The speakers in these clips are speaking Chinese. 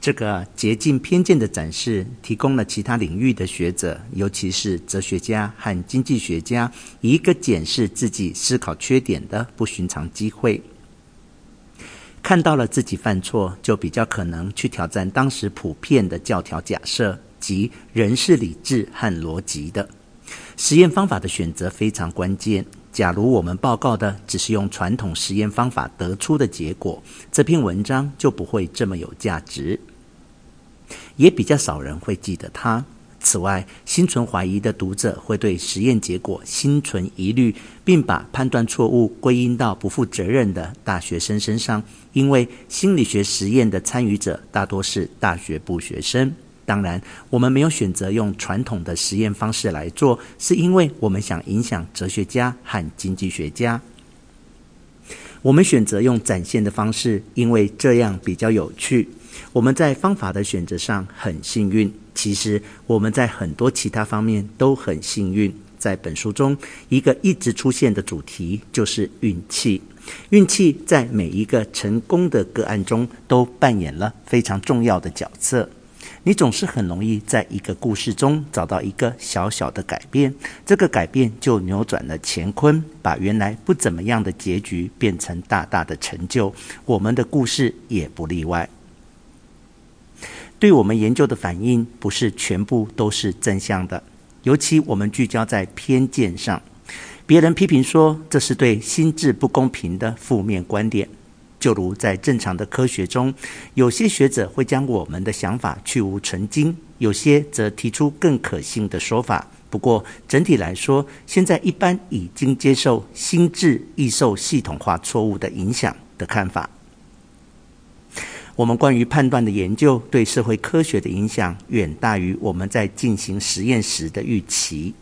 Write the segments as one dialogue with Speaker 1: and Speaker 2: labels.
Speaker 1: 这个竭尽偏见的展示，提供了其他领域的学者，尤其是哲学家和经济学家，一个检视自己思考缺点的不寻常机会。看到了自己犯错，就比较可能去挑战当时普遍的教条假设，即人是理智和逻辑的。实验方法的选择非常关键。假如我们报告的只是用传统实验方法得出的结果，这篇文章就不会这么有价值。也比较少人会记得它。此外，心存怀疑的读者会对实验结果心存疑虑，并把判断错误归因到不负责任的大学生身上，因为心理学实验的参与者大多是大学部学生。当然，我们没有选择用传统的实验方式来做，是因为我们想影响哲学家和经济学家。我们选择用展现的方式，因为这样比较有趣。我们在方法的选择上很幸运，其实我们在很多其他方面都很幸运。在本书中，一个一直出现的主题就是运气。运气在每一个成功的个案中都扮演了非常重要的角色。你总是很容易在一个故事中找到一个小小的改变，这个改变就扭转了乾坤，把原来不怎么样的结局变成大大的成就。我们的故事也不例外。对我们研究的反应不是全部都是正向的，尤其我们聚焦在偏见上。别人批评说这是对心智不公平的负面观点，就如在正常的科学中，有些学者会将我们的想法去芜存菁，有些则提出更可信的说法。不过整体来说，现在一般已经接受心智易受系统化错误的影响的看法。我们关于判断的研究对社会科学的影响远大于我们在进行实验时的预期。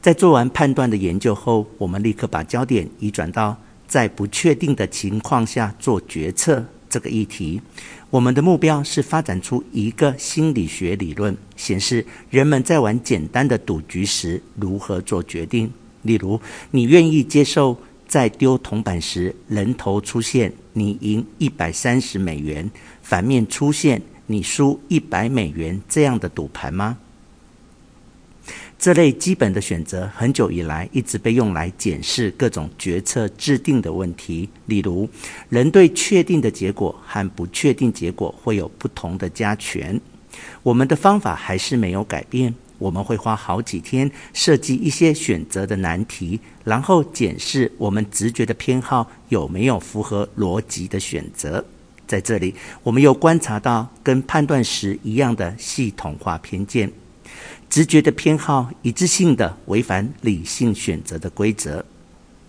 Speaker 1: 在做完判断的研究后，我们立刻把焦点移转到在不确定的情况下做决策这个议题。我们的目标是发展出一个心理学理论，显示人们在玩简单的赌局时如何做决定。例如，你愿意接受在丢铜板时，人头出现，你赢一百三十美元；反面出现，你输一百美元，这样的赌盘吗？这类基本的选择，很久以来一直被用来检视各种决策制定的问题。例如，人对确定的结果和不确定结果会有不同的加权。我们的方法还是没有改变。我们会花好几天设计一些选择的难题，然后检视我们直觉的偏好有没有符合逻辑的选择。在这里，我们又观察到跟判断时一样的系统化偏见。直觉的偏好一致性的违反理性选择的规则。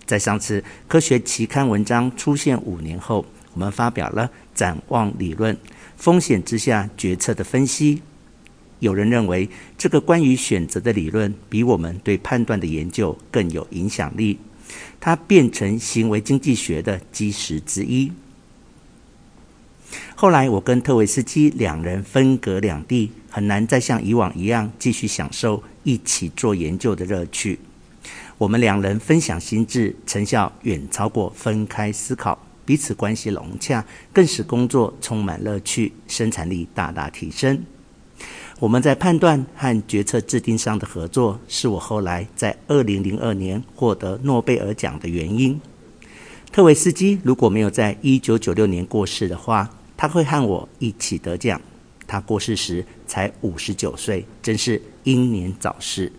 Speaker 1: 在上次科学期刊文章出现五年后，我们发表了展望理论：风险之下决策的分析。有人认为，这个关于选择的理论比我们对判断的研究更有影响力。它变成行为经济学的基石之一。后来，我跟特维斯基两人分隔两地，很难再像以往一样继续享受一起做研究的乐趣。我们两人分享心智，成效远超过分开思考，彼此关系融洽，更使工作充满乐趣，生产力大大提升。我们在判断和决策制定上的合作，是我后来在二零零二年获得诺贝尔奖的原因。特维斯基如果没有在一九九六年过世的话，他会和我一起得奖。他过世时才五十九岁，真是英年早逝。